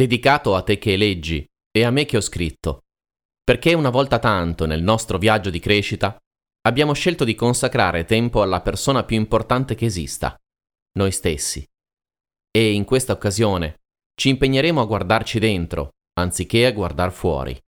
dedicato a te che leggi e a me che ho scritto, perché una volta tanto nel nostro viaggio di crescita abbiamo scelto di consacrare tempo alla persona più importante che esista, noi stessi. E in questa occasione ci impegneremo a guardarci dentro, anziché a guardar fuori.